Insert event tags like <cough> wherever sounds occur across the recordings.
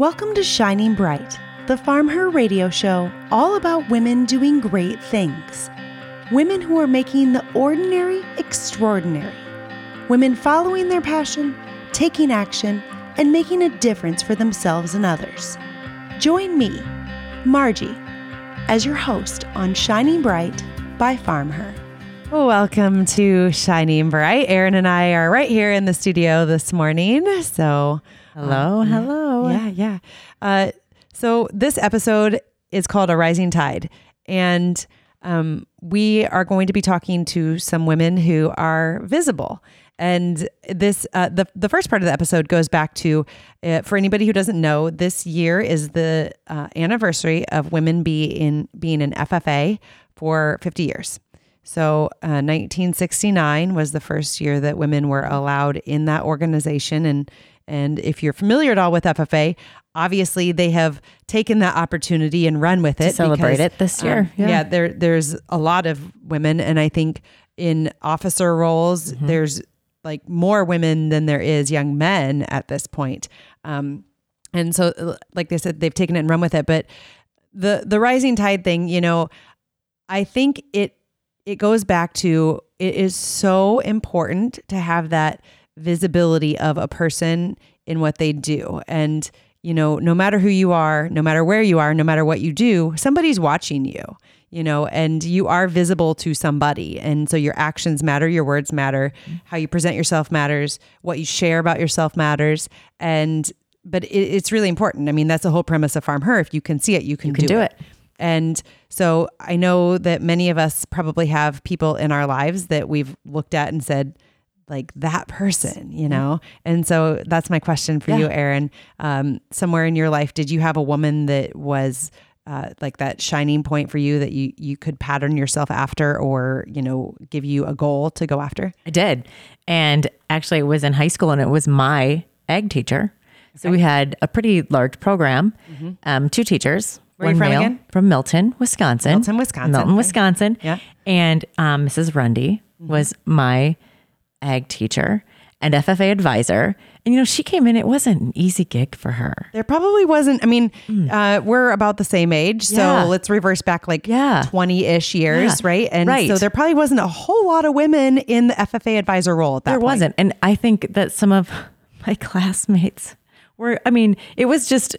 Welcome to Shining Bright, the Farm Her radio show, all about women doing great things. Women who are making the ordinary extraordinary. Women following their passion, taking action, and making a difference for themselves and others. Join me, Marji, as your host on Shining Bright by Farm Her. Welcome to Shining Bright. Erin and I are right here in the studio this morning. So, hello, um, hello. Yeah, yeah. Uh, so, this episode is called A Rising Tide. And um, we are going to be talking to some women who are visible. And this, uh, the the first part of the episode goes back to, uh, for anybody who doesn't know, this year is the uh, anniversary of women be in being in FFA for 50 years. So, uh, 1969 was the first year that women were allowed in that organization. And, and if you're familiar at all with FFA, obviously they have taken that opportunity and run with it. To celebrate because, it this year. Um, yeah. yeah, there, there's a lot of women. And I think in officer roles, mm-hmm. there's like more women than there is young men at this point. Um, and so, like they said, they've taken it and run with it. But the the rising tide thing, you know, I think it it goes back to it is so important to have that visibility of a person in what they do. And, you know, no matter who you are, no matter where you are, no matter what you do, somebody's watching you, you know, and you are visible to somebody. And so your actions matter, your words matter, how you present yourself matters, what you share about yourself matters. And, but it, it's really important. I mean, that's the whole premise of Farm Her. If you can see it, you can, you can do, do it. it. And so I know that many of us probably have people in our lives that we've looked at and said, like that person, you know? And so that's my question for yeah. you, Erin. Um, somewhere in your life, did you have a woman that was uh, like that shining point for you that you you could pattern yourself after or you know give you a goal to go after i did and actually it was in high school and it was my ag teacher okay. so we had a pretty large program mm-hmm. um, two teachers where are you from again? From Milton, Wisconsin. Milton, Wisconsin. Milton, Wisconsin. Yeah. And um, Mrs. Rundy mm-hmm. was my ag teacher and FFA advisor. And, you know, she came in, it wasn't an easy gig for her. There probably wasn't. I mean, mm. uh, we're about the same age. So yeah. let's reverse back like 20 ish years, yeah. right? And right. so there probably wasn't a whole lot of women in the FFA advisor role at that There point. wasn't. And I think that some of <laughs> my classmates were, I mean, it was just,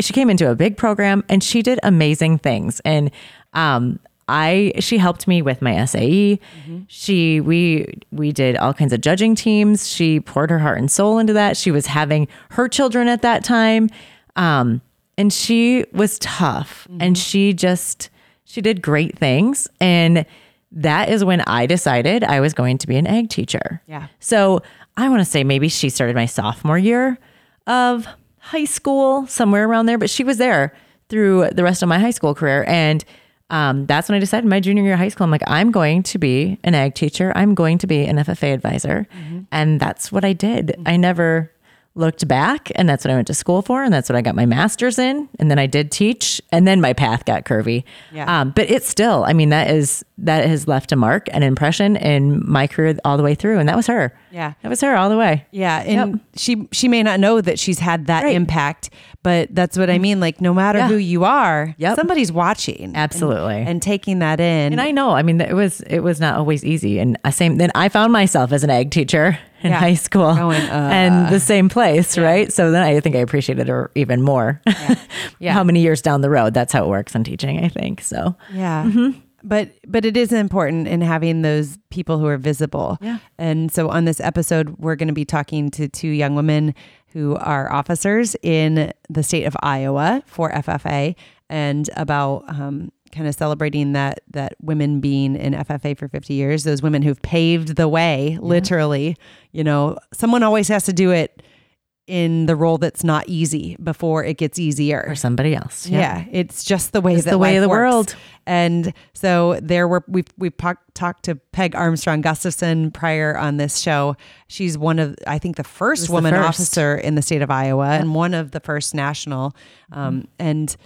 she came into a big program and she did amazing things. And um, I she helped me with my SAE. Mm-hmm. She we we did all kinds of judging teams. She poured her heart and soul into that. She was having her children at that time. Um, and she was tough mm-hmm. and she just she did great things and that is when I decided I was going to be an ag teacher. Yeah. So I want to say maybe she started my sophomore year of high school, somewhere around there, but she was there through the rest of my high school career. And um, that's when I decided my junior year of high school, I'm like, I'm going to be an ag teacher. I'm going to be an FFA advisor. Mm-hmm. And that's what I did. Mm-hmm. I never looked back and that's what I went to school for and that's what I got my master's in and then I did teach and then my path got curvy. Yeah. Um, but it's still, I mean that is that has left a mark, an impression in my career all the way through and that was her. Yeah. That was her all the way. Yeah, and yep. she she may not know that she's had that right. impact, but that's what I mean like no matter yeah. who you are, yep. somebody's watching. Absolutely. And, and, taking that in. And I know, I mean it was it was not always easy and I same then I found myself as an ag teacher in yeah. high school Going, <laughs> uh, and the same place, yeah. right? So then I think I appreciated her even more. Yeah. <laughs> yeah. how many years down the road? That's how it works in teaching, I think. So yeah. Mm-hmm. But but it is important in having those people who are visible. Yeah. And so on this episode, we're going to be talking to two young women who are officers in the state of Iowa for FFA and about um, kind of celebrating that that women being in FFA for 50 years, those women who've paved the way, yeah. literally. You know, someone always has to do it in the role that's not easy before it gets easier for somebody else. Yeah, yeah it's just the way it's that the way of the works. world. And so there were we've we've po- talked to Peg Armstrong Gustafson prior on this show. She's one of I think the first woman the first. officer in the state of Iowa and one of the first national. Um, and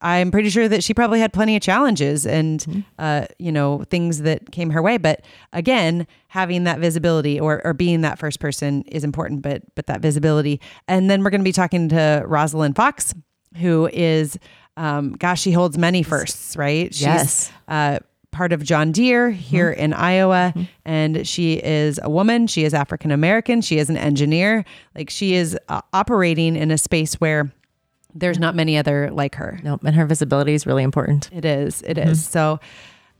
I'm pretty sure that she probably had plenty of challenges and, Mm-hmm. uh, you know, things that came her way. But again, having that visibility or, or being that first person is important, but, but that visibility. And then we're going to be talking to Rosalind Fox, who is, um, gosh, she holds many firsts, right? She's, Yes. Uh, part of John Deere here in Iowa. And she is a woman. She is African American. She is an engineer. Like she is uh, operating in a space where there's not many other like her. Nope. And her visibility is really important. It is. It is. So,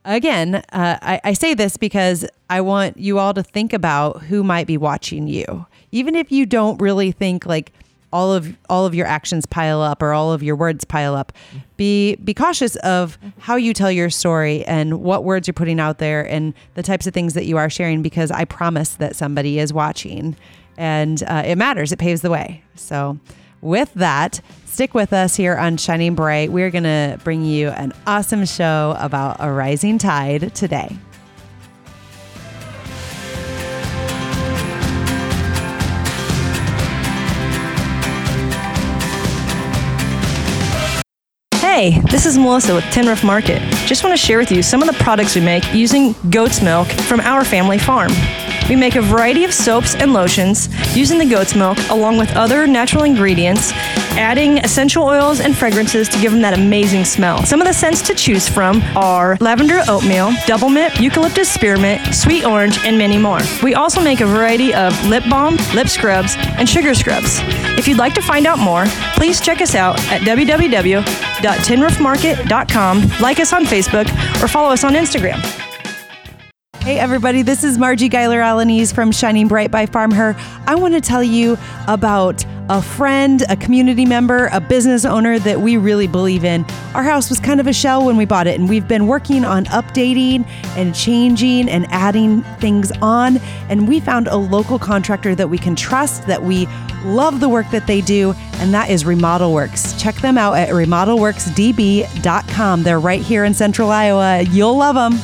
again, uh, I, I say this because I want you all to think about who might be watching you, even if you don't really think like all of all of your actions pile up or all of your words pile up. Be be cautious of how you tell your story and what words you're putting out there and the types of things that you are sharing because I promise that somebody is watching, and uh, it matters. It paves the way. So with that, stick with us here on Shining Bright. We're going to bring you an awesome show about a rising tide today. Hey, this is Melissa with Tin Roof Market. Just want to share with you some of the products we make using goat's milk from our family farm. We make a variety of soaps and lotions using the goat's milk along with other natural ingredients, adding essential oils and fragrances to give them that amazing smell. Some of the scents to choose from are lavender oatmeal, double mint, eucalyptus spearmint, sweet orange, and many more. We also make a variety of lip balm, lip scrubs, and sugar scrubs. If you'd like to find out more, please check us out at www.tinroofmarket.com, like us on Facebook, or follow us on Instagram. Hey, everybody, this is Marji Guyler-Alaniz from Shining Bright by Farm Her. I want to tell you about a friend, a community member, a business owner that we really believe in. Our house was kind of a shell when we bought it, and we've been working on updating and changing and adding things on. And we found a local contractor that we can trust, that we love the work that they do, and that is Remodel Works. Check them out at remodelworksdb.com. They're right here in central Iowa. You'll love them.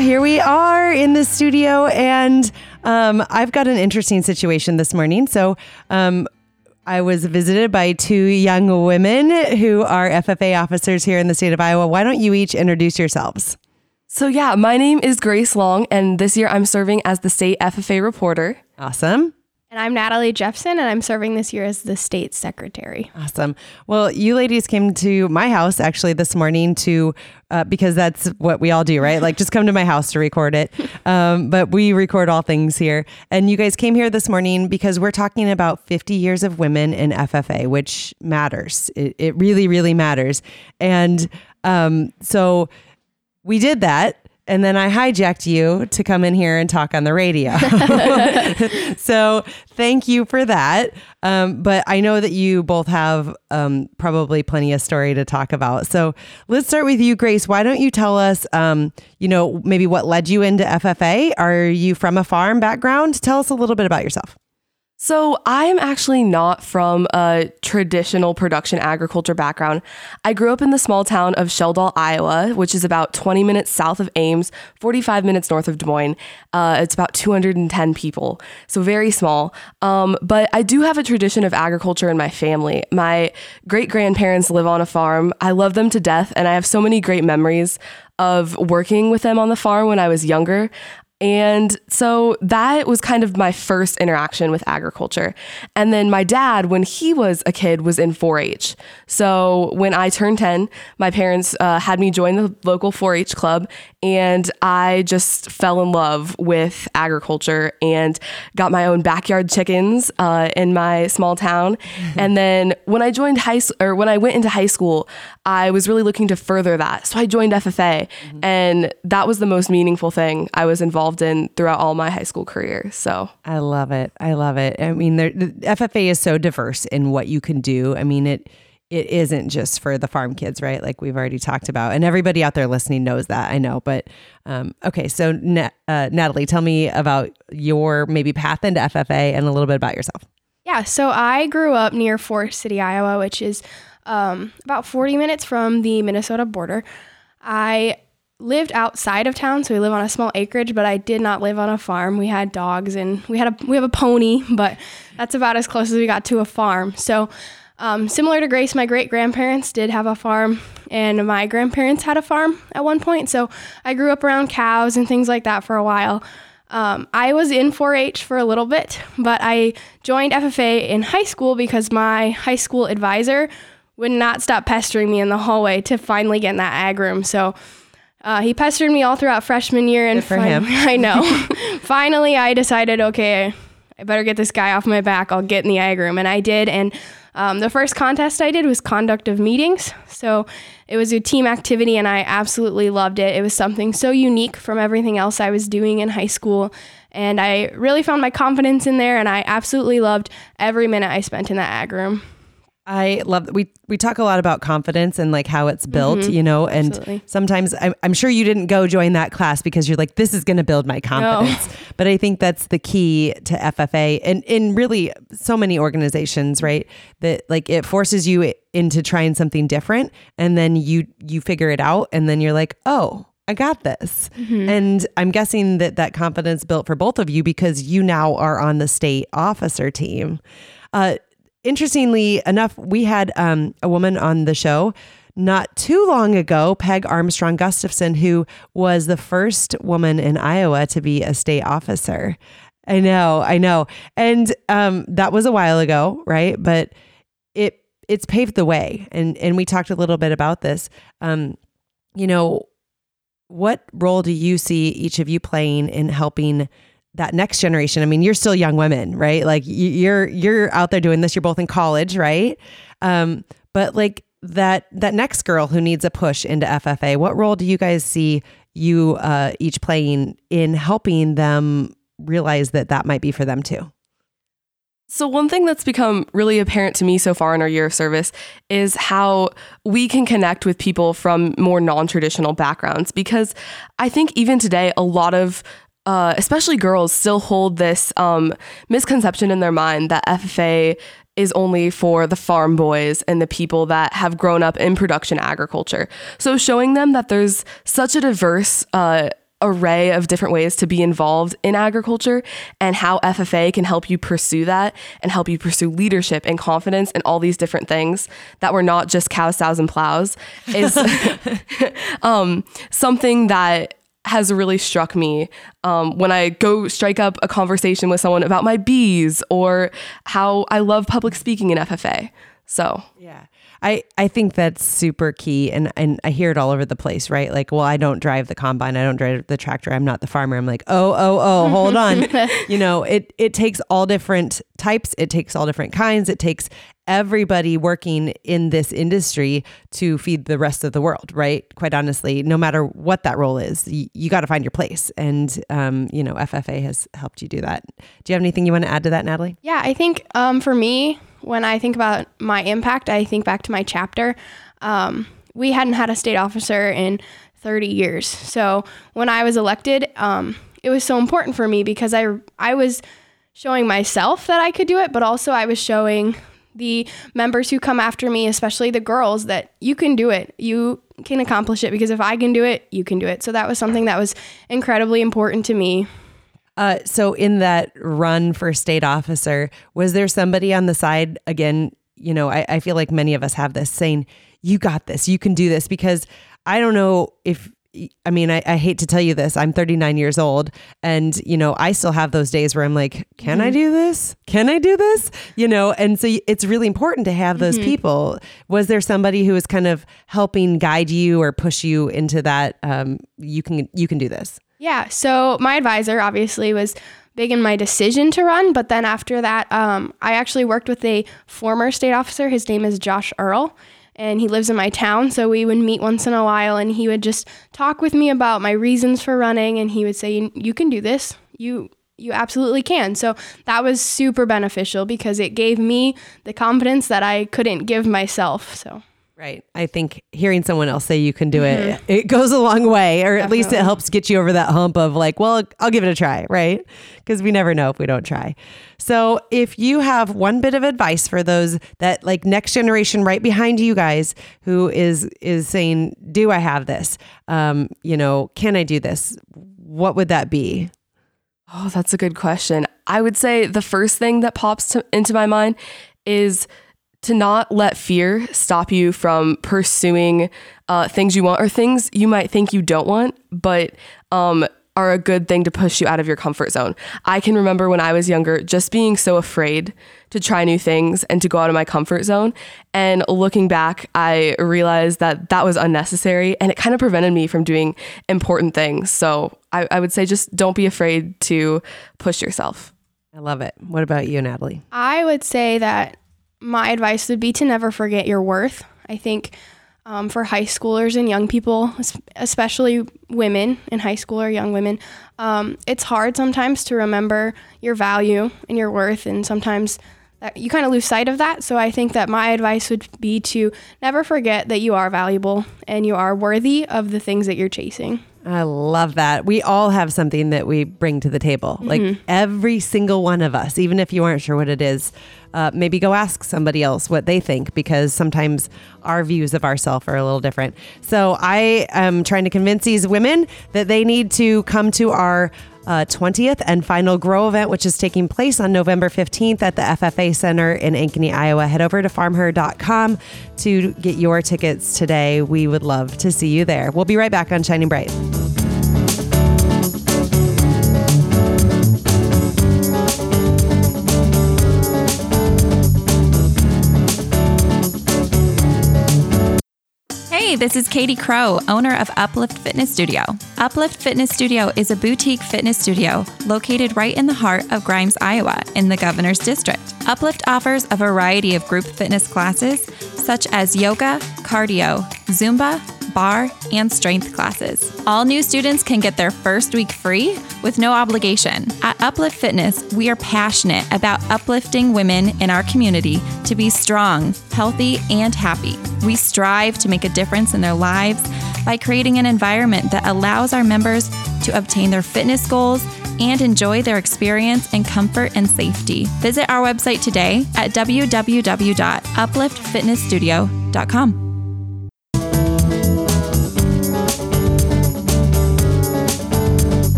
Here we are in the studio, and um, I've got an interesting situation this morning. So, um, I was visited by two young women who are FFA officers here in the state of Iowa. Why don't you each introduce yourselves? So, yeah, my name is Grace Long, and this year I'm serving as the state FFA reporter. Awesome. And I'm Natalie Jeffson, and I'm serving this year as the state secretary. Awesome. Well, you ladies came to my house actually this morning to, uh, because that's what we all do, right? Like just come to my house to record it. <laughs> Um, but we record all things here. And you guys came here this morning because we're talking about 50 years of women in FFA, which matters. It, it really, really matters. And um, so we did that. And then I hijacked you to come in here and talk on the radio. <laughs> so thank you for that. Um, but I know that you both have um, probably plenty of story to talk about. So let's start with you, Grace. Why don't you tell us, um, you know, maybe what led you into FFA? Are you from a farm background? Tell us a little bit about yourself. So, I'm actually not from a traditional production agriculture background. I grew up in the small town of Sheldahl, Iowa, which is about 20 minutes south of Ames, 45 minutes north of Des Moines. Uh, it's about 210 people, so very small. Um, but I do have a tradition of agriculture in my family. My great grandparents live on a farm. I love them to death, and I have so many great memories of working with them on the farm when I was younger. And so that was kind of my first interaction with agriculture. And then my dad, when he was a kid, was in 4 H. So when I turned 10, my parents uh, had me join the local 4 H club, and I just fell in love with agriculture and got my own backyard chickens uh, in my small town. And then when I joined high school, or when I went into high school, I was really looking to further that. So I joined FFA, and that was the most meaningful thing I was involved in throughout all my high school career. So I love it. I love it. I mean, there, the FFA is so diverse in what you can do. I mean, it it isn't just for the farm kids, right? Like we've already talked about, and everybody out there listening knows that. I know, but um, okay. So, Na- uh, Natalie, tell me about your maybe path into FFA and a little bit about yourself. Yeah, so I grew up near Forest City, Iowa, which is um, about 40 minutes from the Minnesota border. I lived outside of town, so we live on a small acreage, but I did not live on a farm. We had dogs and we had a we have a pony, <laughs> but that's about as close as we got to a farm. So um, similar to Grace, my great grandparents did have a farm, and my grandparents had a farm at one point. So I grew up around cows and things like that for a while. Um, I was in 4 H for a little bit, but I joined FFA in high school because my high school advisor would not stop pestering me in the hallway to finally get in that ag room. So uh, he pestered me all throughout freshman year, and Good for him. <laughs> I know. <laughs> finally, I decided, okay, I better get this guy off my back. I'll get in the ag room, and I did. And um, the first contest I did was conduct of meetings. So it was a team activity, and I absolutely loved it. It was something so unique from everything else I was doing in high school. And I really found my confidence in there, and I absolutely loved every minute I spent in that ag room. I love we we talk a lot about confidence and like how it's built, you know, and absolutely. sometimes I'm, I'm sure you didn't go join that class because you're like this is going to build my confidence. But I think that's the key to FFA and in really so many organizations, right? That like it forces you into trying something different and then you you figure it out and then you're like, "Oh, I got this. And I'm guessing that that confidence built for both of you because you now are on the state officer team. Uh, interestingly enough, we had um, a woman on the show not too long ago, Peg Armstrong Gustafson, who was the first woman in Iowa to be a state officer. I know, I know. And um, that was a while ago, right? But it it's paved the way. And and we talked a little bit about this. Um, you know, what role do you see each of you playing in helping that next generation? I mean, you're still young women, right? Like you're you're out there doing this. You're both in college, right? Um, but like that that next girl who needs a push into FFA, what role do you guys see you uh, each playing in helping them realize that that might be for them too? So, one thing that's become really apparent to me so far in our year of service is how we can connect with people from more non traditional backgrounds. Because I think even today, a lot of uh, especially girls still hold this um, misconception in their mind that FFA is only for the farm boys and the people that have grown up in production agriculture. So, showing them that there's such a diverse uh, array of different ways to be involved in agriculture and how FFA can help you pursue that and help you pursue leadership and confidence and all these different things that were not just cows, sows, and plows is <laughs> um, something that has really struck me um, when I go strike up a conversation with someone about my bees or how I love public speaking in FFA. So, Yeah. I, I think that's super key and, and I hear it all over the place, right? Like, well, I don't drive the combine, I don't drive the tractor, I'm not the farmer. I'm like, oh, oh, oh, hold on. <laughs> you know, it it takes all different types, it takes all different kinds, it takes everybody working in this industry to feed the rest of the world, right? Quite honestly, no matter what that role is, you, you got to find your place. And um, you know, FFA has helped you do that. Do you have anything you want to add to that, Natalie? Yeah, I think um, for me, when I think about my impact, I think back to my chapter. Um, we hadn't had a state officer in 30 years. So when I was elected, um, it was so important for me because I, I was showing myself that I could do it, but also I was showing the members who come after me, especially the girls, that you can do it. You can accomplish it because if I can do it, you can do it. So that was something that was incredibly important to me. Uh, so in that run for state officer, was there somebody on the side again? You know, I, I feel like many of us have this saying, "You got this. You can do this." Because I don't know if I mean, I, I hate to tell you this. I'm 39 years old, and you know, I still have those days where I'm like, "Can I do this? Can I do this?" You know, and so it's really important to have those people. Was there somebody who was kind of helping guide you or push you into that? Um, you can you can do this. Yeah. So my advisor obviously was big in my decision to run, but then after that, um, I actually worked with a former state officer. His name is Josh Earl, and he lives in my town. So we would meet once in a while, and he would just talk with me about my reasons for running, and he would say, "You, can do this. You." You absolutely can. So that was super beneficial because it gave me the confidence that I couldn't give myself. So Right. I think hearing someone else say you can do it, it goes a long way, or at least it helps get you over that hump of like, well, I'll give it a try, right? Because we never know if we don't try. So, if you have one bit of advice for those that like next generation right behind you guys who is is saying, "Do I have this? Um, you know, can I do this?" What would that be? Oh, that's a good question. I would say the first thing that pops to, into my mind is to not let fear stop you from pursuing uh, things you want or things you might think you don't want, but um, are a good thing to push you out of your comfort zone. I can remember when I was younger just being so afraid to try new things and to go out of my comfort zone. And looking back, I realized that that was unnecessary and it kind of prevented me from doing important things. So I, I would say just don't be afraid to push yourself. I love it. What about you, Natalie? I would say that my advice would be to never forget your worth. I think um, for high schoolers and young people, especially women in high school or young women, um, it's hard sometimes to remember your value and your worth, and sometimes that you kind of lose sight of that. So I think that my advice would be to never forget that you are valuable and you are worthy of the things that you're chasing. I love that. We all have something that we bring to the table. Like every single one of us, even if you aren't sure what it is, uh, maybe go ask somebody else what they think because sometimes our views of ourselves are a little different. So I am trying to convince these women that they need to come to our uh, 20th and final Grow event, which is taking place on November 15th at the FFA Center in Ankeny, Iowa. Head over to farmher.com to get your tickets today. We would love to see you there. We'll be right back on Shining Bright. Hey, this is Katie Crow, owner of Uplift Fitness Studio. Uplift Fitness Studio is a boutique fitness studio located right in the heart of Grimes, Iowa, in the Governor's District. Uplift offers a variety of group fitness classes such as yoga, cardio, Zumba, barre, and strength classes. All new students can get their first week free with no obligation. At Uplift Fitness, we are passionate about uplifting women in our community to be strong, healthy, and happy. We strive to make a difference in their lives by creating an environment that allows our members to obtain their fitness goals and enjoy their experience in comfort and safety. Visit our website today at www.upliftfitnessstudio.com.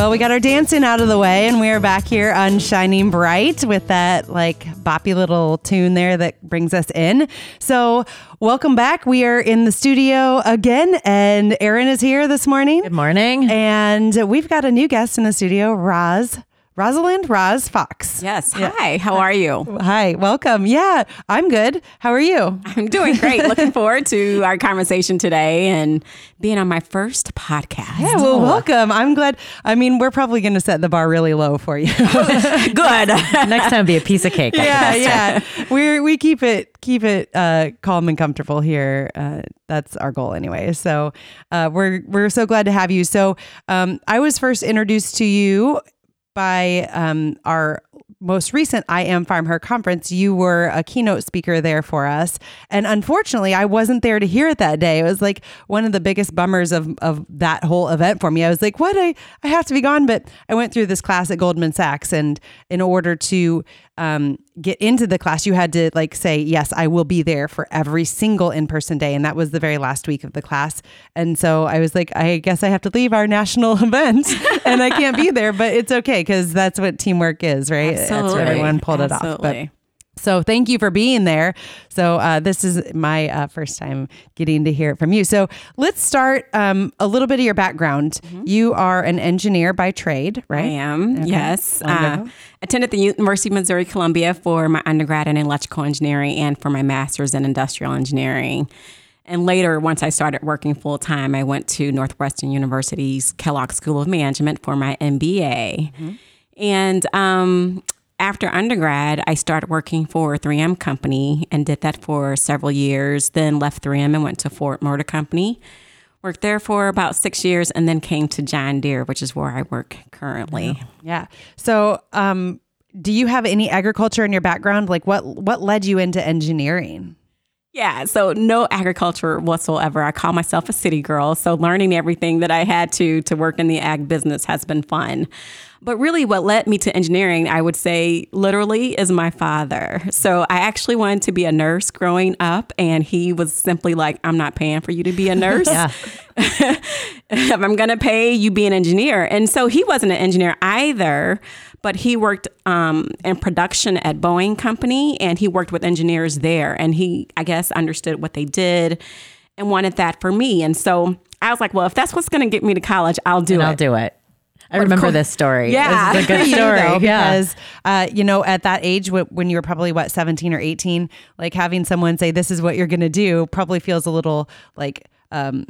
Well, we got our dancing out of the way, and we are back here on Shining Bright with that like boppy little tune there that brings us in. So, welcome back. We are in the studio again, and Erin is here this morning. Good morning. And we've got a new guest in the studio, Roz. Rosalind Roz Fox. Yes. Hi. How are you? Hi, welcome. Yeah, I'm good. How are you? I'm doing great. Looking forward to our conversation today and being on my first podcast. Yeah, well, welcome. I'm glad. I mean, we're probably going to set the bar really low for you. <laughs> Good. Next time, be a piece of cake. yeah, yeah. We we keep it keep it uh, calm and comfortable here. Uh, that's our goal anyway. So uh, we're we're so glad to have you. So um, I was first introduced to you by um, our most recent I Am Farm Her conference. You were a keynote speaker there for us. And unfortunately, I wasn't there to hear it that day. It was like one of the biggest bummers of, of that whole event for me. I was like, what? I, I have to be gone. But I went through this class at Goldman Sachs. And in order to um, get into the class, you had to like say, yes, I will be there for every single in person day. And that was the very last week of the class. And so I was like, I guess I have to leave our national <laughs> event and I can't be there, but it's okay because that's what teamwork is, right? That's what Absolutely. everyone pulled it off. But so thank you for being there. So uh, this is my uh, first time getting to hear it from you. So let's start um, a little bit of your background. You are an engineer by trade, right? I am. Yes. Uh, attended the University of Missouri Columbia for my undergrad in electrical engineering and for my master's in industrial engineering. And later, once I started working full time, I went to Northwestern University's Kellogg School of Management for my MBA. And um, after undergrad, I started working for a 3M company and did that for several years. Then left 3M and went to Ford Motor Company. Worked there for about six years and then came to John Deere, which is where I work currently. Yeah. So um, do you have any agriculture in your background? Like what what led you into engineering? Yeah, so no agriculture whatsoever. I call myself a city girl, so learning everything that I had to to work in the ag business has been fun. But really, what led me to engineering, I would say, literally, is my father. So I actually wanted to be a nurse growing up, and he was simply like, I'm not paying for you to be a nurse. <laughs> if I'm going to pay, you be an engineer. And so he wasn't an engineer either, but he worked um, in production at Boeing Company, and he worked with engineers there. And he, I guess, understood what they did and wanted that for me. And so I was like, well, if that's what's going to get me to college, I'll do and it. I'll do it. I remember this story. Yeah. This is a good <laughs> You story. though, yeah. because uh, you know at that age when you were probably what 17 or 18 like having someone say this is what you're going to do probably feels a little like um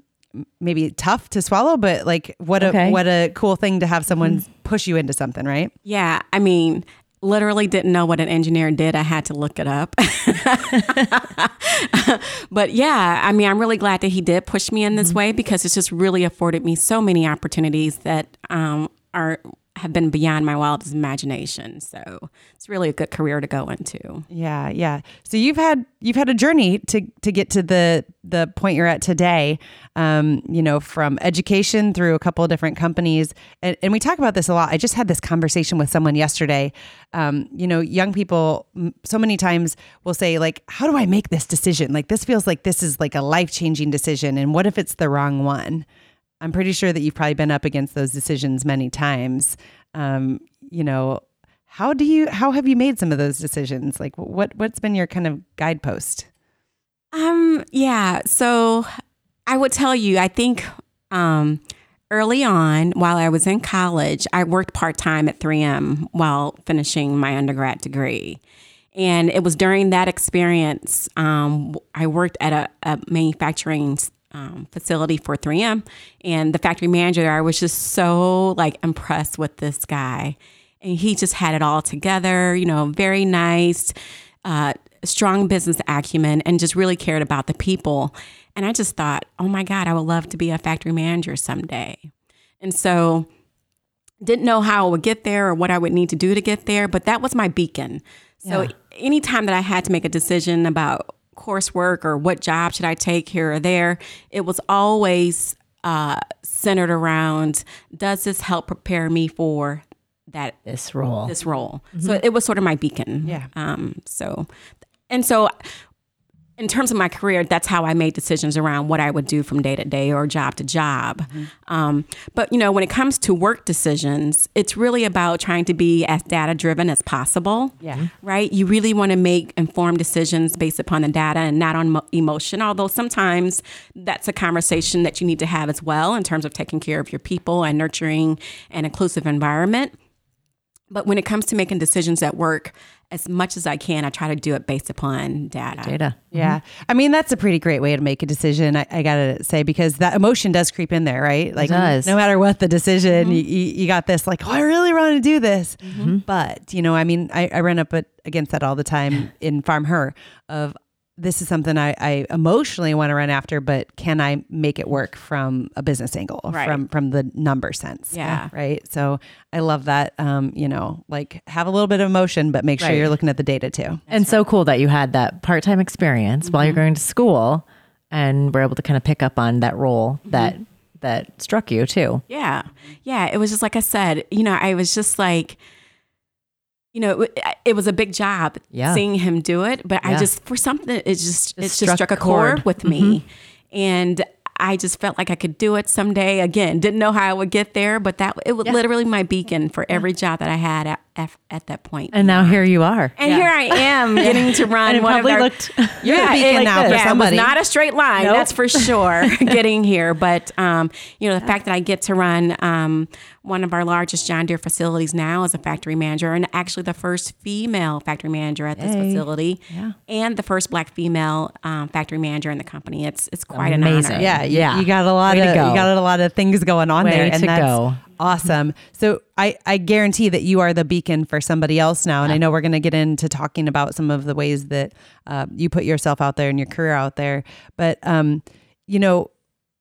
maybe tough to swallow but like what Okay. a what a cool thing to have someone push you into something right Yeah, I mean, literally didn't know what an engineer did. I had to look it up. <laughs> but yeah, I mean, I'm really glad that he did push me in this way because it's just really afforded me so many opportunities that um, are have been beyond my wildest imagination. So it's really a good career to go into. Yeah, yeah. So you've had you've had a journey to to get to the the point you're at today. Um, you know, from education through a couple of different companies, and, and we talk about this a lot. I just had this conversation with someone yesterday. Um, you know, young people so many times will say like, "How do I make this decision? Like, this feels like this is like a life changing decision, and what if it's the wrong one?" I'm pretty sure that you've probably been up against those decisions many times. Um, you know, how do you how have you made some of those decisions? Like what what's been your kind of guidepost? Um, yeah. So I would tell you, I think um, early on, while I was in college, I worked part time at 3M while finishing my undergrad degree. And it was during that experience, um, I worked at a, a manufacturing um, facility for 3M, and the factory manager there, I was just so like impressed with this guy, and he just had it all together. You know, very nice, uh, strong business acumen, and just really cared about the people. And I just thought, oh my God, I would love to be a factory manager someday. And so didn't know how I would get there or what I would need to do to get there, but that was my beacon. So anytime that I had to make a decision about coursework or what job should I take here or there, it was always uh, centered around does this help prepare me for that This role. this role? So it was sort of my beacon. Yeah. Um. So, and so in terms of my career, that's how I made decisions around what I would do from day to day or job to job. Um, but you know, when it comes to work decisions, it's really about trying to be as data driven as possible. Yeah. Right. You really want to make informed decisions based upon the data and not on mo- emotion. Although sometimes that's a conversation that you need to have as well in terms of taking care of your people and nurturing an inclusive environment. But when it comes to making decisions at work, as much as I can, I try to do it based upon data. Data. Yeah. I mean, that's a pretty great way to make a decision, I, I got to say, because that emotion does creep in there, right? Like, does. no matter what the decision, you, you, you got this, like, oh, I really want to do this. Mm-hmm. But, you know, I mean, I, I run up against that all the time in Farm Her of, this is something I, I emotionally want to run after, but can I make it work from a business angle, Right. from from the number sense? Yeah. right. So I love that. Um, you know, like have a little bit of emotion, but make sure Right. you're looking at the data too. and so cool that you had that part time experience while you're going to school and were able to kind of pick up on that role that that struck you too. Yeah. Yeah. It was just like I said, you know, I was just like, you know, it, it was a big job Yeah. seeing him do it, but I just, for something, it just, it just struck struck, a chord. chord with me. Mm-hmm. And I just felt like I could do it someday. Again, didn't know how I would get there, but that it was literally my beacon for every job that I had at, at, at that point. And now here you are. And here I am getting to <laughs> run And it one probably of their, looked You're <laughs> the yeah, beacon it- now for yeah, somebody. It was not a straight line, Nope. that's for sure. <laughs> getting here, but um, you know, the fact that I get to run um, one of our largest John Deere facilities now as a factory manager, and actually the first female factory manager at this facility, and the first Black female um, factory manager in the company. It's it's quite an Amazing. honor. Yeah, Yeah. you got a lot Way of to go. you got a lot of things going on Way there, and to that's go. Awesome. So I I guarantee that you are the beacon for somebody else now, and I know we're going to get into talking about some of the ways that uh, you put yourself out there and your career out there. But um, you know,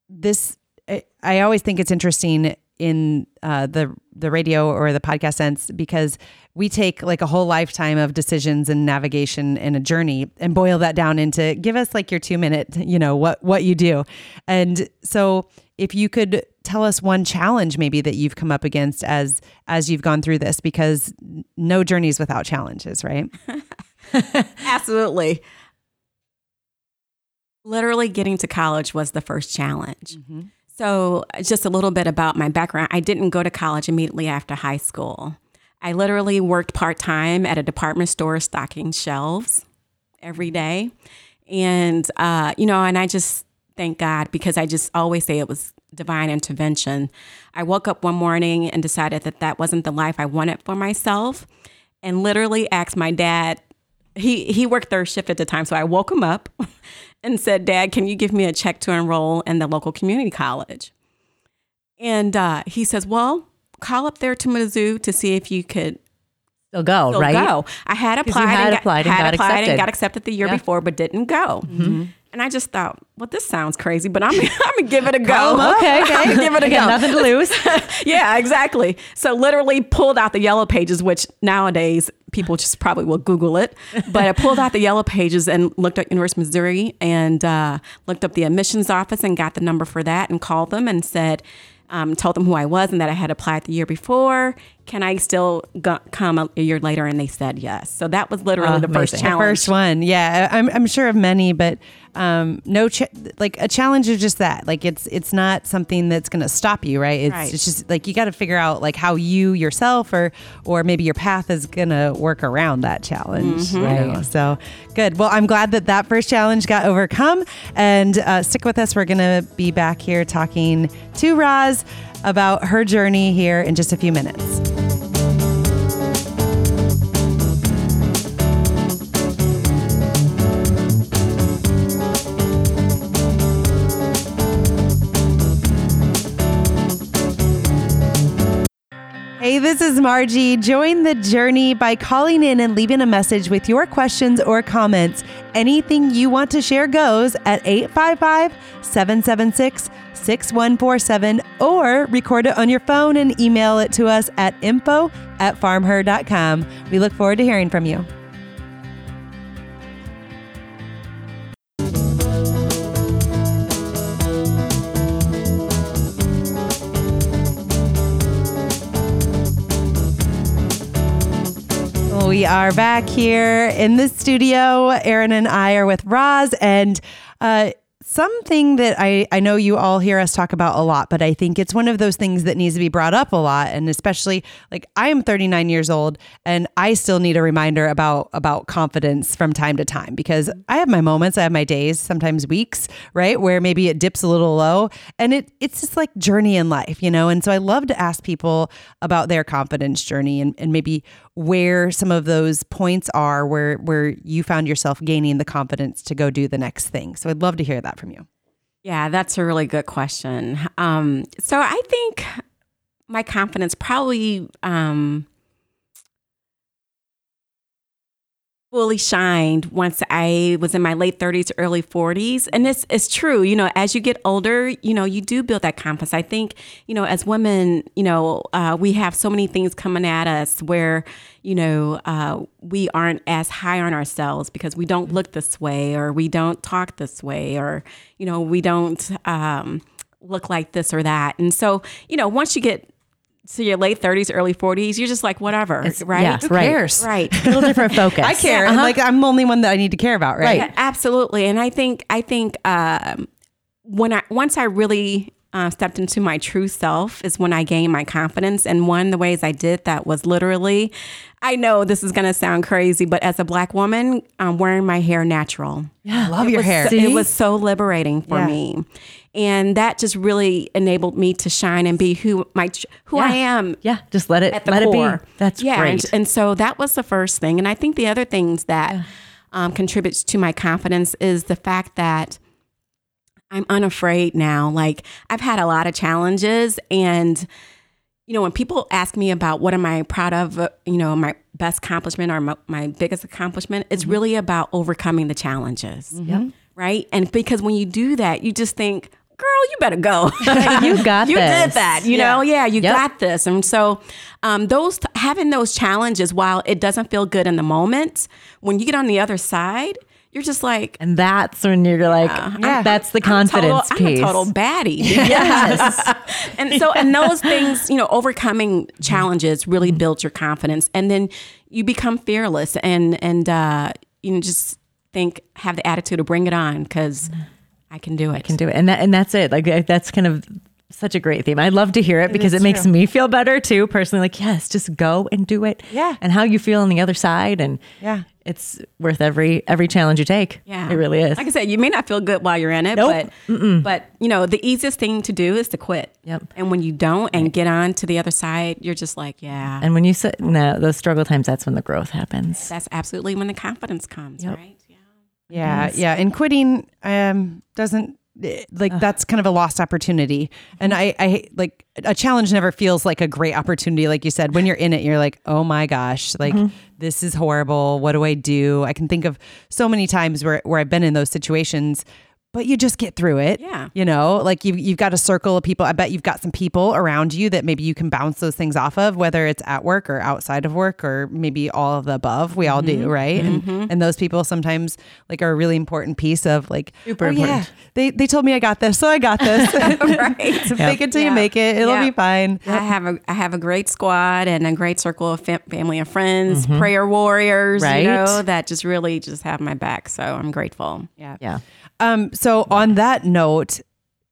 this I, I always think it's interesting. in uh, the the radio or the podcast sense because we take like a whole lifetime of decisions and navigation and a journey and boil that down into give us like your two minute you know what what you do and so if you could tell us one challenge maybe that you've come up against as as you've gone through this because no journeys without challenges right <laughs> Absolutely. Literally getting to college was the first challenge. So, just a little bit about my background. I didn't go to college immediately after high school. I literally worked part time at a department store stocking shelves every day. And, uh, you know, and I just thank God because I just always say it was divine intervention. I woke up one morning and decided that that wasn't the life I wanted for myself and literally asked my dad he he worked third shift at the time so i woke him up <laughs> and said dad can you give me a check to enroll in the local community college and uh, he says well call up there to mizzou to see if you could Still go, still right? go i had applied, had and got, applied and had got applied accepted. and got accepted the year Yeah. before but didn't go and i just thought well this sounds crazy but i'm, <laughs> I'm gonna give it a go Okay, okay. <laughs> I'm gonna give it a go got nothing to lose. <laughs> yeah, exactly. So literally pulled out the yellow pages, which nowadays people just probably will Google it. But I pulled out the yellow pages and looked at University of Missouri and uh, looked up the admissions office and got the number for that and called them and said, um, told them who I was and that I had applied the year before. Can I still go- come a year later? And they said yes. So that was literally the first amazing. challenge. First one, yeah. I'm, I'm sure of many, but um, no, ch- like a challenge is just that. Like it's it's not something that's going to stop you, right? It's, Right. it's just like you got to figure out like how you yourself or or maybe your path is going to work around that challenge, right? So good. Well, I'm glad that that first challenge got overcome. And uh, stick with us. We're going to be back here talking to Roz about her journey here in just a few minutes. This is Marji. Join the journey by calling in and leaving a message with your questions or comments. Anything you want to share goes at 855 776 6147 or record it on your phone and email it to us at info at farmher.com. We look forward to hearing from you. We are back here in the studio. Erin and I are with Roz, and uh, something that I, I know you all hear us talk about a lot, but I think it's one of those things that needs to be brought up a lot. And especially like I am 39 years old and I still need a reminder about about confidence from time to time because I have my moments, I have my days, sometimes weeks, right? Where maybe it dips a little low. And it it's just like journey in life, you know? And so I love to ask people about their confidence journey and, and maybe where some of those points are where where you found yourself gaining the confidence to go do the next thing. So I'd love to hear that from you. Yeah, that's a really good question. Um, so I think my confidence probably um, fully shined once I was in my late 30s, early 40s. And it's, it's true, you know, as you get older, you know, you do build that confidence. I think, you know, as women, you know, uh, we have so many things coming at us where, you know, uh, we aren't as high on ourselves because we don't look this way or we don't talk this way or, you know, we don't um, look like this or that. And so, you know, once you get to your late 30s, early 40s, you're just like, whatever, right? yeah, Who right. cares? Right. A little different <laughs> focus. I care. Uh-huh. Like I'm the only one that I need to care about, right? Yeah, absolutely. And I think I think um, when I once I really uh, stepped into my true self is when I gained my confidence. And one of the ways I did that was literally, I know this is going to sound crazy, but as a black woman, I'm wearing my hair natural. I love your was hair. so- it was so liberating for Yeah. me, and that just really enabled me to shine and be who my who I am Yeah, just let it at the let core. it be. That's yeah, great. And, and so that was the first thing. And I think the other things that um, contributes to my confidence is the fact that I'm unafraid now. Like I've had a lot of challenges and you know, when people ask me about what am I proud of, uh, you know, my best accomplishment or my, my biggest accomplishment, it's really about overcoming the challenges. Yeah. Right. And because when you do that, you just think, girl, you better go. <laughs> You got this. you this. did that. You know, yeah, you Yep. got this. And so, um, those having those challenges, while it doesn't feel good in the moment, when you get on the other side, you're just like, And that's when you're like, Yeah. that's the I'm confidence total, piece. I'm a total baddie. <laughs> Yes. <laughs> and so, and those things, you know, overcoming challenges really builds your confidence, and then you become fearless, and and uh, you know, just think, have the attitude to bring it on because I can do it. I can do it. And that and that's it. Like that's kind of such a great theme. I love to hear it, because it makes me feel better too, personally. Like, yes, just go and do it. Yeah. And how you feel on the other side. And Yeah. it's worth every every challenge you take. Yeah, It really is. Like I said, you may not feel good while you're in it, Nope. but but you know, the easiest thing to do is to quit. Yep. And when you don't and get on to the other side, you're just like, yeah, and when you sit no, those struggle times, that's when the growth happens. that's absolutely when the confidence comes, right? Yeah. Yeah, yeah, and quitting um doesn't like that's kind of a lost opportunity. And I I like a challenge never feels like a great opportunity like you said. When you're in it, you're like, "Oh my gosh, like this is horrible. What do I do?" I can think of so many times where where I've been in those situations but you just get through it. Yeah. You know, like you've, you've got a circle of people. I bet you've got some people around you that maybe you can bounce those things off of, whether it's at work or outside of work or maybe all of the above. We all do, mm-hmm. right? And mm-hmm. and those people sometimes like are a really important piece of like, oh, Super oh, yeah, important. they they told me I got this, so I got this. <laughs> <laughs> right. so Fake it till you make it. It'll Yeah. be fine. I have a I have a great squad and a great circle of fam- family and friends, mm-hmm. prayer warriors, Right. you know, that just really just have my back. So I'm grateful. Yeah. Yeah. Um, so on that note,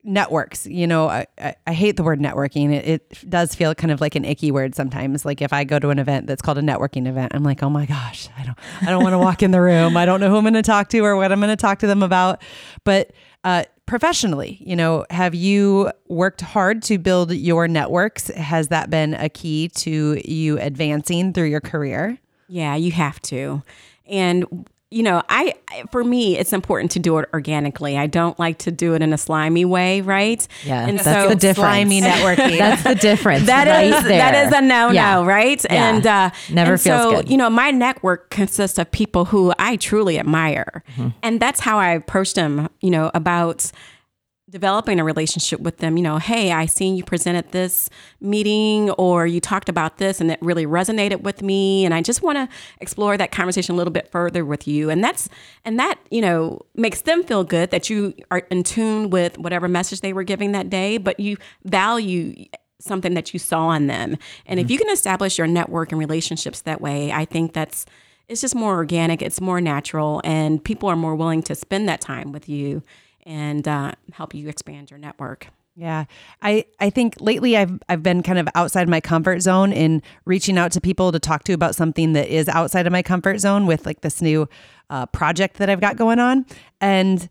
networks, you know, I, I, I hate the word networking. It, it does feel kind of like an icky word sometimes. Like if I go to an event that's called a networking event, I'm like, oh my gosh, I don't, I don't want to walk in the room. I don't know who I'm going to talk to or what I'm going to talk to them about. But uh, professionally, you know, have you worked hard to build your networks? Has that been a key to you advancing through your career? Yeah, you have to. And you know, I for me, it's important to do it organically. I don't like to do it in a slimy way, right? Yeah. and that's so the difference. Slimy networking. <laughs> That's the difference. That is right there. that is a no no, Yeah. right? Yeah. And uh, Never and feels so, good. You know, my network consists of people who I truly admire, Mm-hmm. and that's how I approach them. You know, about developing a relationship with them. You know, hey, I seen you presented this meeting, or you talked about this, and it really resonated with me, and I just want to explore that conversation a little bit further with you. And that's and that you know makes them feel good that you are in tune with whatever message they were giving that day, but you value something that you saw in them. And if mm-hmm. you can establish your network and relationships that way, I think that's it's just more organic, it's more natural, and people are more willing to spend that time with you and uh, help you expand your network. Yeah. I, I think lately I've I've been kind of outside my comfort zone in reaching out to people to talk to about something that is outside of my comfort zone with like this new uh, project that I've got going on. And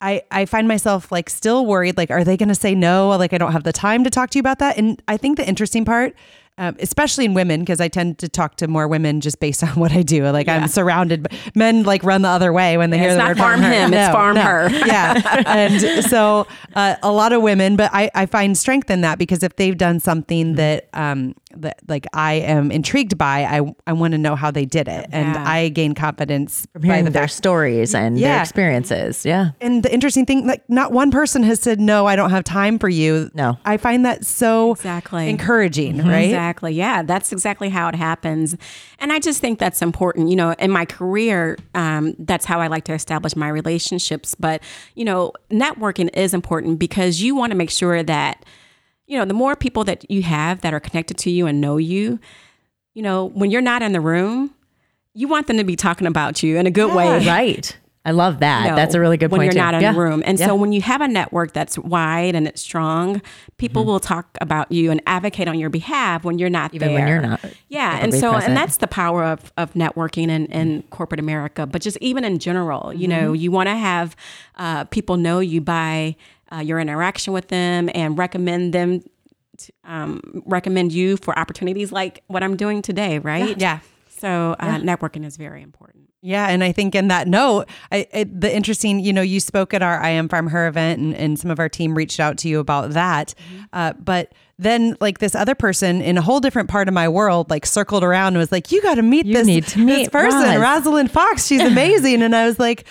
I, I find myself like still worried, like, are they to say no? Like, I don't have the time to talk to you about that. And I think the interesting part, um, especially in women, because I tend to talk to more women just based <laughs> on what I do. Like, I'm surrounded, by, men like run the other way when they hear it's the not word farm him, it's farm her. <laughs> yeah. And so uh, a lot of women, but I, I find strength in that because if they've done something that, um, that like I am intrigued by, I, I want to know how they did it. And Yeah. I gain confidence From by the their fact stories and their experiences. Yeah. and the interesting thing, like not one person has said, no, I don't have time for you. No. I find that so Exactly. encouraging, right? Exactly. Yeah, that's exactly how it happens. And I just think that's important. You know, in my career, um, that's how I like to establish my relationships. But, you know, networking is important because you want to make sure that, you know, the more people that you have that are connected to you and know you, you know, when you're not in the room, you want them to be talking about you in a good way. Right. I love that. know, That's a really good when point. When you're too. not in Yeah. the room. And Yeah. so when you have a network that's wide and it's strong, people Mm-hmm. will talk about you and advocate on your behalf when you're not Even there. when you're not Yeah. And so present. and that's the power of of networking in, in corporate America, but just even in general, you know, Mm-hmm. you want to have uh, people know you by uh, your interaction with them and recommend them to, um, recommend you for opportunities like what I'm doing today, right? Yeah. So uh, networking is very important. Yeah, and I think in that note, I, it, the interesting, you know, you spoke at our I Am Farm Her event, and, and some of our team reached out to you about that. Uh, but then, like this other person in a whole different part of my world, like circled around and was like, "You got to meet You this need to this person, Roz." Rosalind Fox. She's <laughs> amazing." and I was like.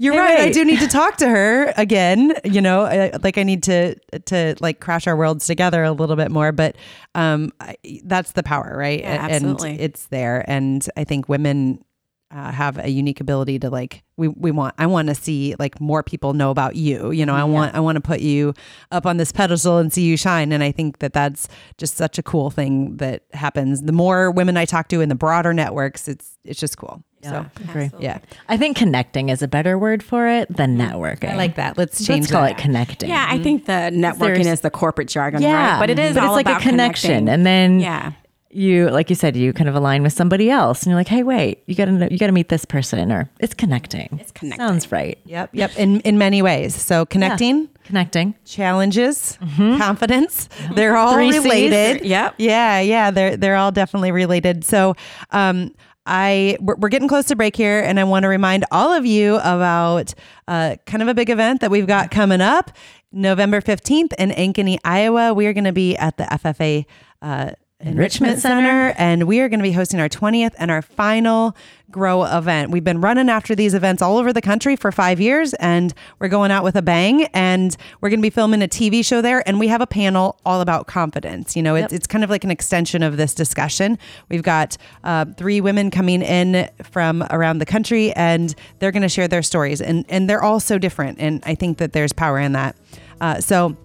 You're Hey, right. I do need to talk to her again. You know, I, like I need to to like crash our worlds together a little bit more. But um, I, that's the power, right? Yeah, and absolutely. it's there. And I think women uh, have a unique ability to like we we want. I want to see like more people know about you. You know, I want I want to put you up on this pedestal and see you shine. And I think that that's just such a cool thing that happens. The more women I talk to in the broader networks, it's it's just cool. So agree. yeah, I think connecting is a better word for it than networking. I like that. Let's change Let's call that. it connecting. Yeah, I mm-hmm. think the networking There's- is the corporate jargon, Yeah, right? But it is but all it's like about a connection, connecting. and then yeah, you, like you said, you kind of align with somebody else, and you're like, hey, wait, you gotta know, you gotta meet this person, or it's connecting. It's connecting. Sounds right. Yep, yep. In in many ways. So connecting, Yeah. connecting. challenges, mm-hmm. confidence. Mm-hmm. They're all Three Cs. related. Yep. Yeah, yeah. They're they're all definitely related. So um I we're, we're getting close to break here, and I want to remind all of you about uh, kind of a big event that we've got coming up, November fifteenth in Ankeny, Iowa. We are going to be at the FFA uh, Enrichment Center, and we are going to be hosting our 20th and our final Grow event. We've been running after these events all over the country for five years, and we're going out with a bang. And we're going to be filming a TV show there, and we have a panel all about confidence. You know, it's, it's kind of like an extension of this discussion. We've got uh, three women coming in from around the country, and they're going to share their stories, and and they're all so different. And I think that there's power in that. Uh, so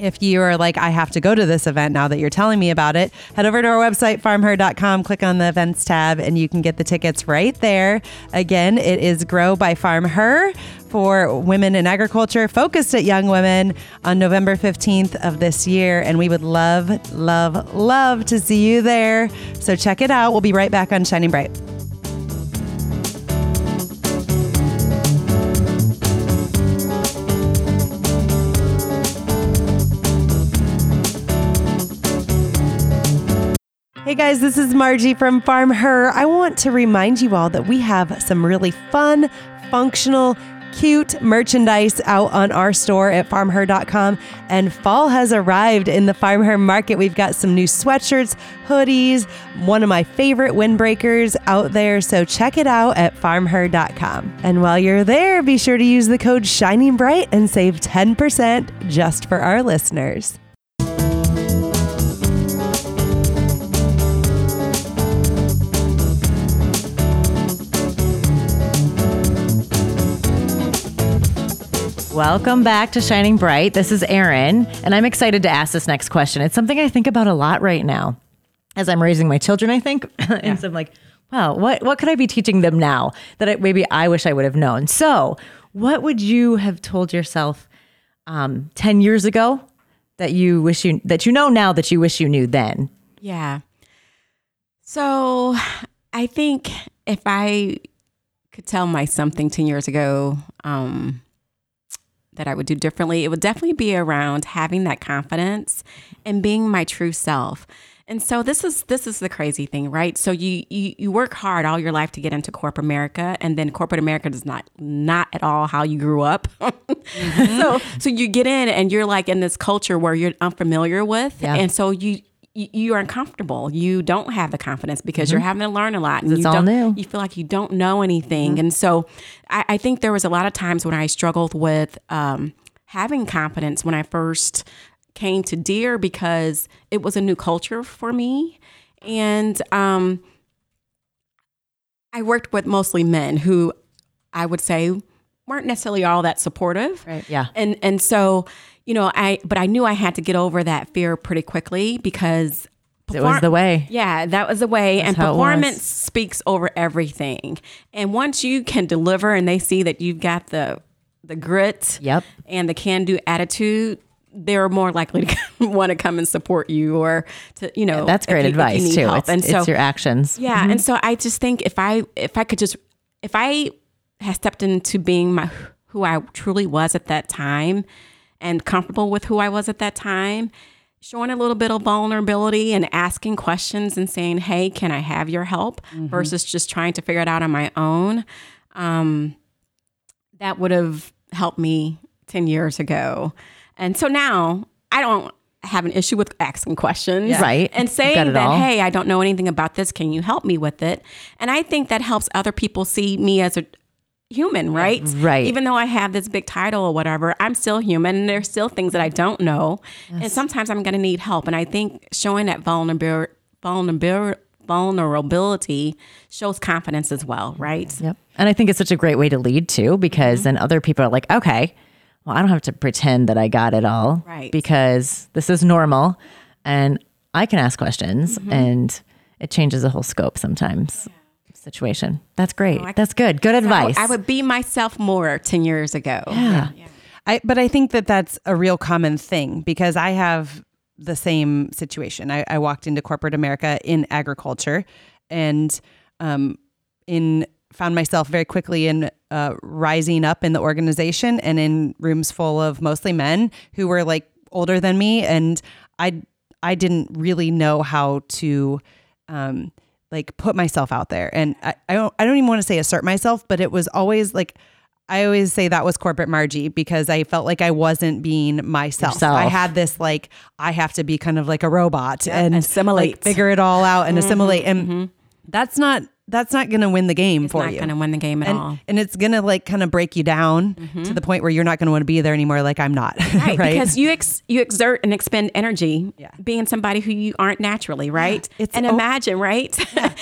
if you are like, I have to go to this event now that you're telling me about it, head over to our website, farmher.com, click on the events tab, and you can get the tickets right there. Again, it is Grow by Farm Her for women in agriculture, focused at young women on November 15th of this year. And we would love, love, love to see you there. So check it out. We'll be right back on Shining Bright. Hey guys, this is Marji from Farm Her. I want to remind you all that we have some really fun, functional, cute merchandise out on our store at farmher.com. And fall has arrived in the Farm Her market. We've got some new sweatshirts, hoodies, one of my favorite windbreakers out there. So check it out at farmher.com. And while you're there, be sure to use the code Shining Bright and save 10% just for our listeners. Welcome back to Shining Bright. This is Erin, and I'm excited to ask this next question. It's something I think about a lot right now as I'm raising my children, I think. <laughs> and so I'm like, wow, what, what could I be teaching them now that I, maybe I wish I would have known? So, what would you have told yourself um, 10 years ago that you wish you, that you know now that you wish you knew then? yeah. So I think if I could tell my something ten years ago, um, that I would do differently, it would definitely be around having that confidence and being my true self. And so this is this is the crazy thing, right? So you you you work hard all your life to get into corporate America, and then corporate America does not not at all how you grew up. <laughs> Mm-hmm. so so you get in and you're like in this culture where you're unfamiliar with, Yeah. and so you. You are uncomfortable. You don't have the confidence because you're having to learn a lot, and It's you all new. You feel like you don't know anything, and so I, I think there was a lot of times when I struggled with um, having confidence when I first came to Deere because it was a new culture for me, and um, I worked with mostly men who I would say weren't necessarily all that supportive. Right. Yeah. And and so, you know, I but I knew I had to get over that fear pretty quickly because It was the way. Yeah, that was the way. and it was. performance speaks over everything. And once you can deliver and they see that you've got the the grit Yep. and the can do attitude, they're more likely to <laughs> want to come and support you or to, you know, That's great you- advice too. help. It's, and so, it's your actions. yeah, and mm-hmm. so I just think if I if I could just if I had stepped into being my who I truly was at that time and comfortable with who I was at that time, showing a little bit of vulnerability and asking questions and saying, "Hey, can I have your help?" versus just trying to figure it out on my own. Um, that would have helped me 10 years ago. And so now I don't have an issue with asking questions. Right. And saying that, all. hey, I don't know anything about this. Can you help me with it? And I think that helps other people see me as a human, right? Right. Even though I have this big title or whatever, I'm still human and there's still things that I don't know. And sometimes I'm going to need help. And I think showing that vulnerability, vulnerability, vulnerability shows confidence as well, right? Yep. And I think it's such a great way to lead too, because mm-hmm. then other people are like, okay, well, I don't have to pretend that I got it all. Right. Because this is normal and I can ask questions mm-hmm. and it changes the whole scope sometimes. Situation. That's great. That's good. Good advice. I would be myself more 10 years ago. Yeah. I, but I think that that's a real common thing because I have the same situation. I, I walked into corporate America in agriculture, and um, in found myself very quickly in uh, rising up in the organization and in rooms full of mostly men who were like older than me, and I I didn't really know how to. Um, like put myself out there and I, I don't I don't even want to say assert myself, but it was always like I always say that was corporate Marji because I felt like I wasn't being myself. Yourself. I had this like I have to be kind of like a robot and assimilate. like, figure it all out and mm-hmm, assimilate, and mm-hmm. that's not that's not going to win the game It's for not you. going to win the game at and, all. and it's gonna like kind of break you down mm-hmm. to the point where you're not gonna want to be there anymore. Like I'm not, <laughs> Right, right? because you ex- you exert and expend energy Yeah. being somebody who you aren't naturally, right? It's- and oh- imagine, right?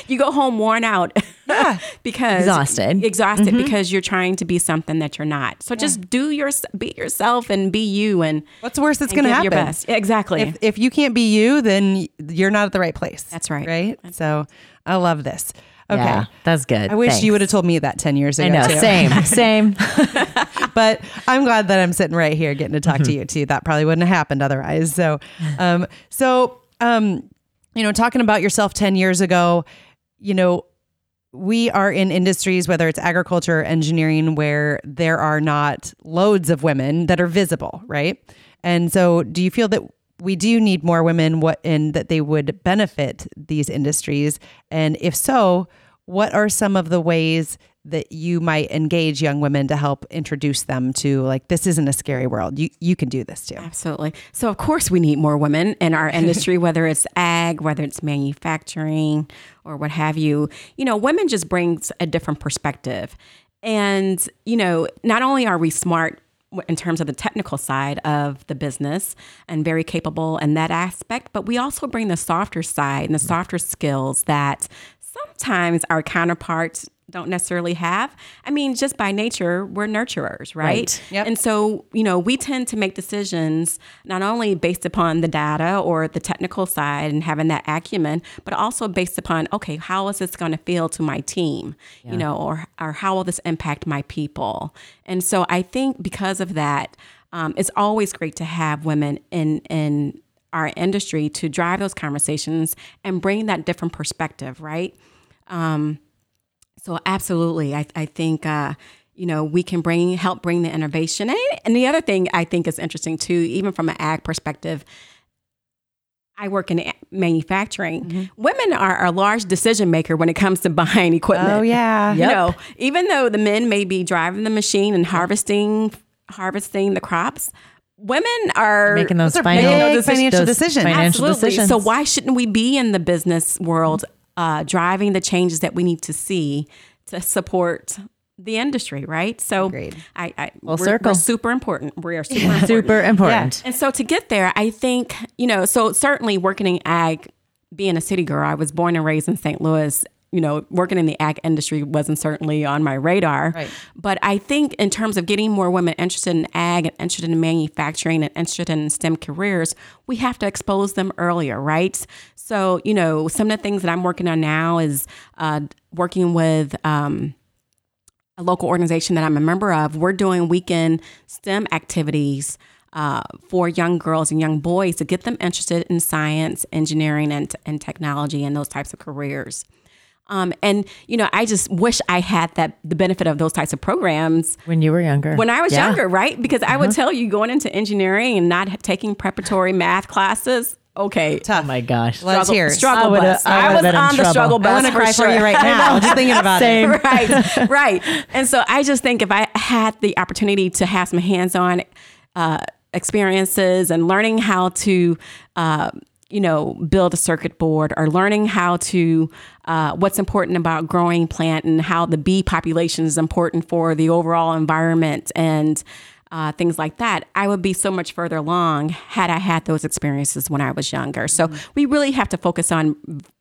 <laughs> you go home worn out, <laughs> Yeah. because Exhausted. exhausted mm-hmm. because you're trying to be something that you're not. So just do your be yourself and be you, and What's worse that's gonna give happen? Your best. Exactly. if if you can't be you, then you're not at the right place. That's right. Right. So I love this. Okay. Yeah, that's good. I wish Thanks. you would have told me that 10 years ago. I know. too. Same. <laughs> Same. <laughs> but I'm glad that I'm sitting right here getting to talk to you too. That probably wouldn't have happened otherwise. So, <laughs> um, so, um, you know, talking about yourself 10 years ago, you know, we are in industries, whether it's agriculture or engineering, where there are not loads of women that are visible, right? And so, do you feel that we do need more women? What and that they would benefit these industries? And if so, what are some of the ways that you might engage young women to help introduce them to like this isn't a scary world? You you can do this too. Absolutely. So, of course, we need more women in our <laughs> industry, whether it's ag, whether it's manufacturing, or what have you. You know, women just brings a different perspective. And, you know, not only are we smart in terms of the technical side of the business and very capable in that aspect, but we also bring the softer side and the mm. softer skills that sometimes our counterparts don't necessarily have. I mean, just by nature, we're nurturers, right? Right. Yep. And so, you know, we tend to make decisions not only based upon the data or the technical side and having that acumen, but also based upon, okay, how is this going to feel to my team, you know, or, or how will this impact my people? And so I think because of that, um, it's always great to have women in, in our industry to drive those conversations and bring that different perspective, right? Um, so absolutely, I, I think uh, you know we can bring help bring the innovation. And, and the other thing I think is interesting too, even from an ag perspective. I work in a- manufacturing. Women are a large decision maker when it comes to <laughs> buying equipment. Oh yeah. You know, even though the men may be driving the machine and harvesting harvesting the crops, women are Making those are final big those financial decisions. Financial Absolutely. decisions. So why shouldn't we be in the business world, uh, driving the changes that we need to see to support the industry, right? So Agreed. I, I we're, circle. we're super important. We are super important. Super important. And so to get there, I think, you know, so certainly working in ag, being a city girl, I was born and raised in St. Louis. You know, working in the ag industry wasn't certainly on my radar. Right. But I think in terms of getting more women interested in ag and interested in manufacturing and interested in STEM careers, we have to expose them earlier, right? So, you know, some of the things that I'm working on now is uh, working with um, a local organization that I'm a member of, we're doing weekend STEM activities uh, for young girls and young boys to get them interested in science, engineering, and, and technology and those types of careers. Um, and you know, I just wish I had that the benefit of those types of programs when you were younger. when I was Yeah. younger, right? Because I would tell you going into engineering and not taking preparatory math classes. Okay, Tough. Oh my gosh. Let's hear it. struggle I bus. I I, was been in on the trouble. struggle bus. I want to cry for you right <laughs> now. Just thinking about Same. it. right, <laughs> right. And so I just think if I had the opportunity to have some hands-on uh, experiences and learning how to, uh, you know, build a circuit board or learning how to, uh, what's important about growing plant and how the bee population is important for the overall environment and uh, things like that, I would be so much further along had I had those experiences when I was younger. So we really have to focus on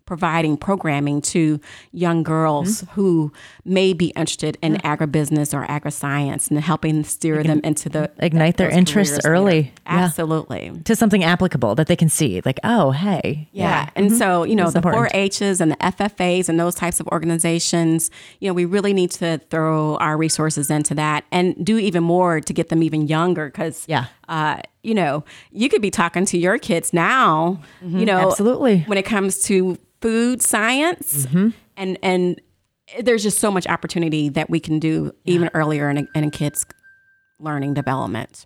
providing programming to young girls who may be interested in agribusiness or agriscience and helping steer them into the ignite their interests early. Yeah. Absolutely. to something applicable that they can see. Like, oh, hey, Yeah. And so, you know, That's the important. 4 H's and the FFAs and those types of organizations, you know, we really need to throw our resources into that and do even more to get them even younger. Cause, Yeah. uh, you know, you could be talking to your kids now, you know, Mm-hmm. Absolutely. when it comes to food science Mm-hmm. and, and there's just so much opportunity that we can do even earlier in a, in a kid's learning development.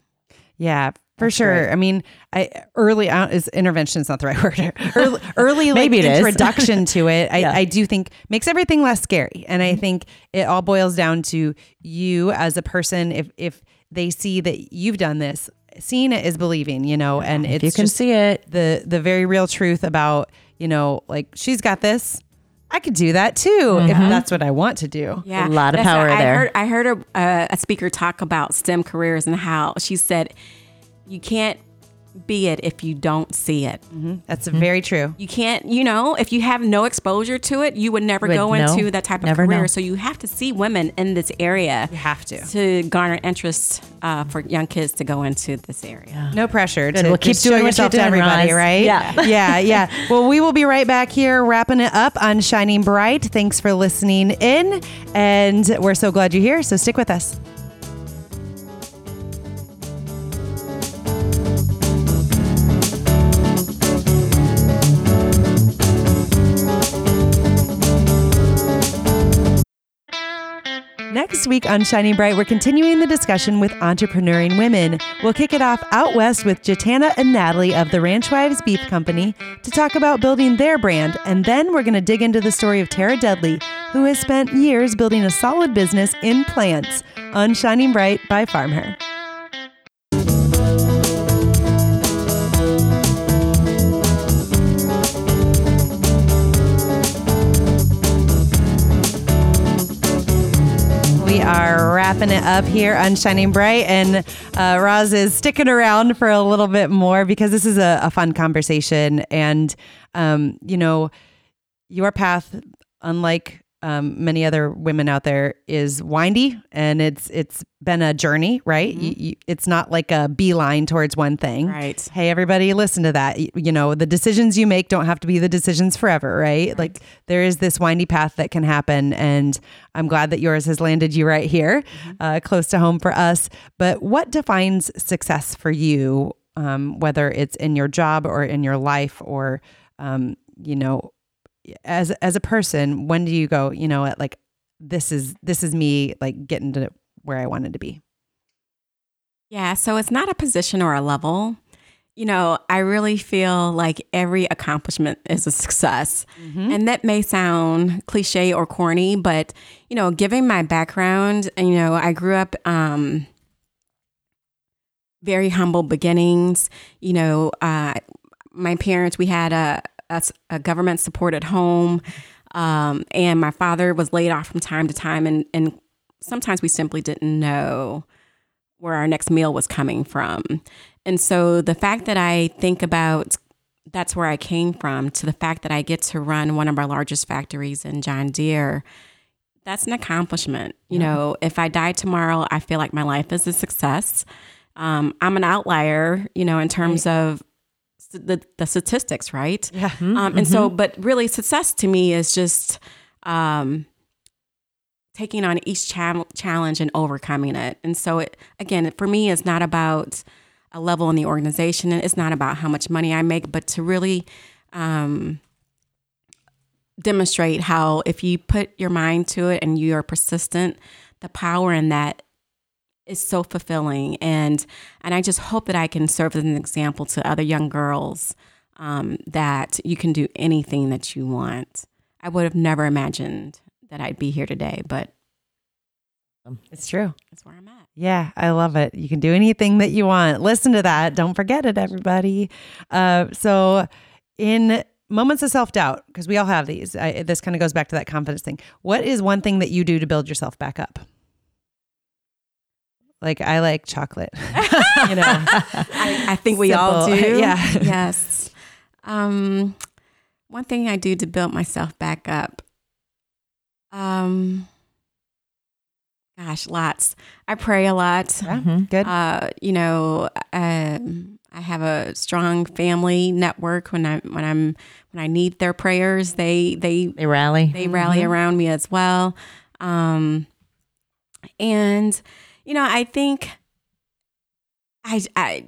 Yeah, for sure. I mean, I early out is intervention is not the right <laughs> word. Early, early like, Maybe it is. introduction to it, I, <laughs> Yeah. I do think makes everything less scary. And I think it all boils down to you as a person. If if they see that you've done this, seeing it is believing. You know, and it's you can see it. the the very real truth about you know like she's got this. I could do that too if that's what I want to do. Yeah, A lot of That's- power I there. Heard, I heard a, uh, a speaker talk about STEM careers and how she said, "You can't be it if you don't see it. That's very true. You can't, you know, if you have no exposure to it, you would never Would go know. into that type of Never career. know. So you have to see women in this area. You have to. to garner interest uh, for young kids to go into this area. No pressure to Well, keep just doing what yourself you're to doing, everybody, Roz. right? Yeah. <laughs> yeah, yeah. Well, we will be right back here wrapping it up on Shining Bright. Thanks for listening in, and we're so glad you're here. So stick with us. Week on Shining Bright, we're continuing the discussion with entrepreneuring women. We'll kick it off out west with Jatana and Natalie of the Ranch Wives Beef Company to talk about building their brand. And then we're going to dig into the story of Tara Dudley, who has spent years building a solid business in plants on Shining Bright by Farm Her. Are wrapping it up here on Shining Bright, and uh, Roz is sticking around for a little bit more because this is a, a fun conversation. And, um, you know, your path, unlike um, many other women out there, is windy and it's it's been a journey, right? You, you, it's not like a beeline towards one thing. Right. Hey, everybody, listen to that. You, you know, the decisions you make don't have to be the decisions forever, right? Like there is this windy path that can happen, and I'm glad that yours has landed you right here, uh, close to home for us. But what defines success for you? Um, whether it's in your job or in your life, or um, you know, as as a person, when do you go? You know, what, like this is this is me, like getting to where I wanted to be. Yeah, so it's not a position or a level. You know, I really feel like every accomplishment is a success. And that may sound cliche or corny, but, you know, given my background, you know, I grew up um, very humble beginnings. You know, uh, my parents, we had a, a, a government supported home. Um, and my father was laid off from time to time. And, and sometimes we simply didn't know where our next meal was coming from. And so the fact that I think about that's where I came from to the fact that I get to run one of our largest factories in John Deere, that's an accomplishment. You know, if I die tomorrow, I feel like my life is a success. Um, I'm an outlier, you know, in terms of s- the, the statistics, right? Yeah. Um, and so, but really, success to me is just um, taking on each chal- challenge and overcoming it. And so, it again, for me, it's not about a level in the organization. and It's not about how much money I make, but to really um, demonstrate how if you put your mind to it and you are persistent, the power in that is so fulfilling. And and I just hope that I can serve as an example to other young girls um, that you can do anything that you want. I would have never imagined that I'd be here today, but It's true. that's where I'm at. Yeah, I love it. You can do anything that you want. Listen to that. Don't forget it, everybody. Uh, so, in moments of self doubt, because we all have these, I, this kind of goes back to that confidence thing. What is one thing that you do to build yourself back up? Like I like chocolate, <laughs> you know. I, I think we all do. Yeah. Yes. Um, one thing I do to build myself back up. Um, gosh, lots. I pray a lot. Yeah, good. Uh, you know, um, I have a strong family network. When I when I'm when I need their prayers, they they They rally. they rally around me as well. Um, and you know, I think I I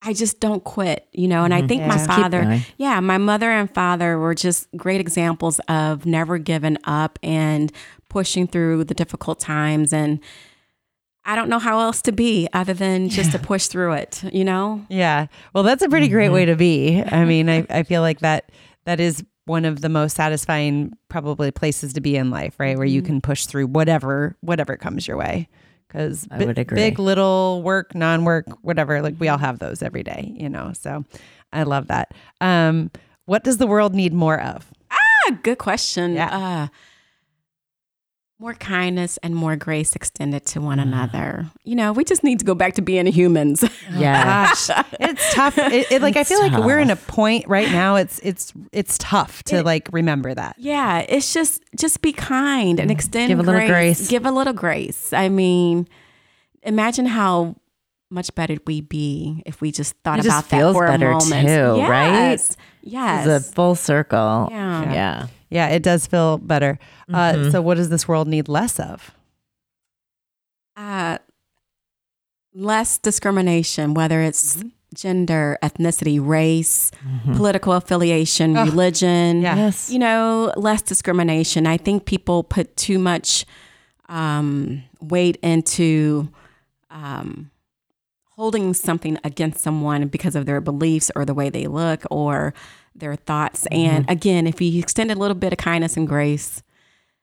I just don't quit, you know, and I mm-hmm. think my Yeah. Keep father, yeah, my mother and father were just great examples of never giving up and pushing through the difficult times and I don't know how else to be other than just to push through it, you know? Yeah. Well, that's a pretty great mm-hmm. way to be. I mean, I, I feel like that that is one of the most satisfying probably places to be in life, right? Where you can push through whatever whatever comes your way. Because I would agree. big, little work, non-work, whatever, like we all have those every day, you know. So I love that. Um, what does the world need more of? Ah, good question. Yeah. Uh, more kindness and more grace extended to one mm. another. You know, we just need to go back to being humans. Yeah. <laughs> Oh, gosh, it's tough. It, it- like I It's feel like we're in a point right now. It's it's it's tough to like remember that. yeah, it's just just be kind and mm. extend Give a little grace. Give a little grace. I mean, imagine how much better we'd be if we just thought It just about that feels for better a moment. too, right? Yes. Yes. It's a full circle. Yeah. Yeah. Yeah, it does feel better. Uh, so, what does this world need less of? uh, less discrimination, whether it's gender, ethnicity, race, political affiliation, religion. Yes. You know, less discrimination. I think people put too much um, weight into um, holding something against someone because of their beliefs or the way they look or their thoughts. And again, if we extend a little bit of kindness and grace,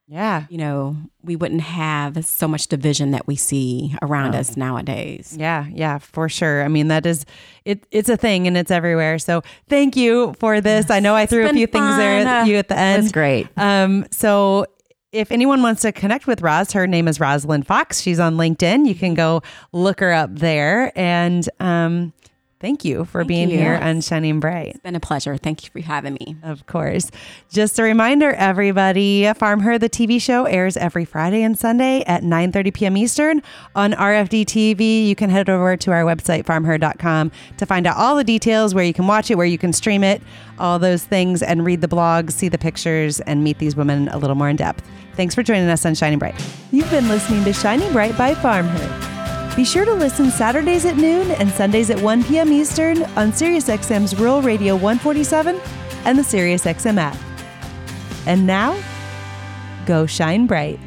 Yeah. you know, we wouldn't have so much division that we see around us nowadays. Yeah, yeah, for sure. I mean, that is it. It's a thing, and it's everywhere. So, thank you for this. I know I threw a few things there at you at the end. That's great. Um, so if anyone wants to connect with Roz, her name is Rosalind Fox. She's on LinkedIn. You can go look her up there. And um, thank you for being you. here on Shining Bright. It's been a pleasure. Thank you for having me. Of course. Just a reminder, everybody, Farm Her, the TV show, airs every Friday and Sunday at 9.30 p.m. Eastern on RFD TV. You can head over to our website, farmher.com, to find out all the details, where you can watch it, where you can stream it, all those things, and read the blogs, see the pictures, and meet these women a little more in depth. Thanks for joining us on Shining Bright. You've been listening to Shining Bright by Farm Her. Be sure to listen Saturdays at noon and Sundays at 1 p.m. Eastern on SiriusXM's Rural Radio 147 and the SiriusXM app. And now, go shine bright.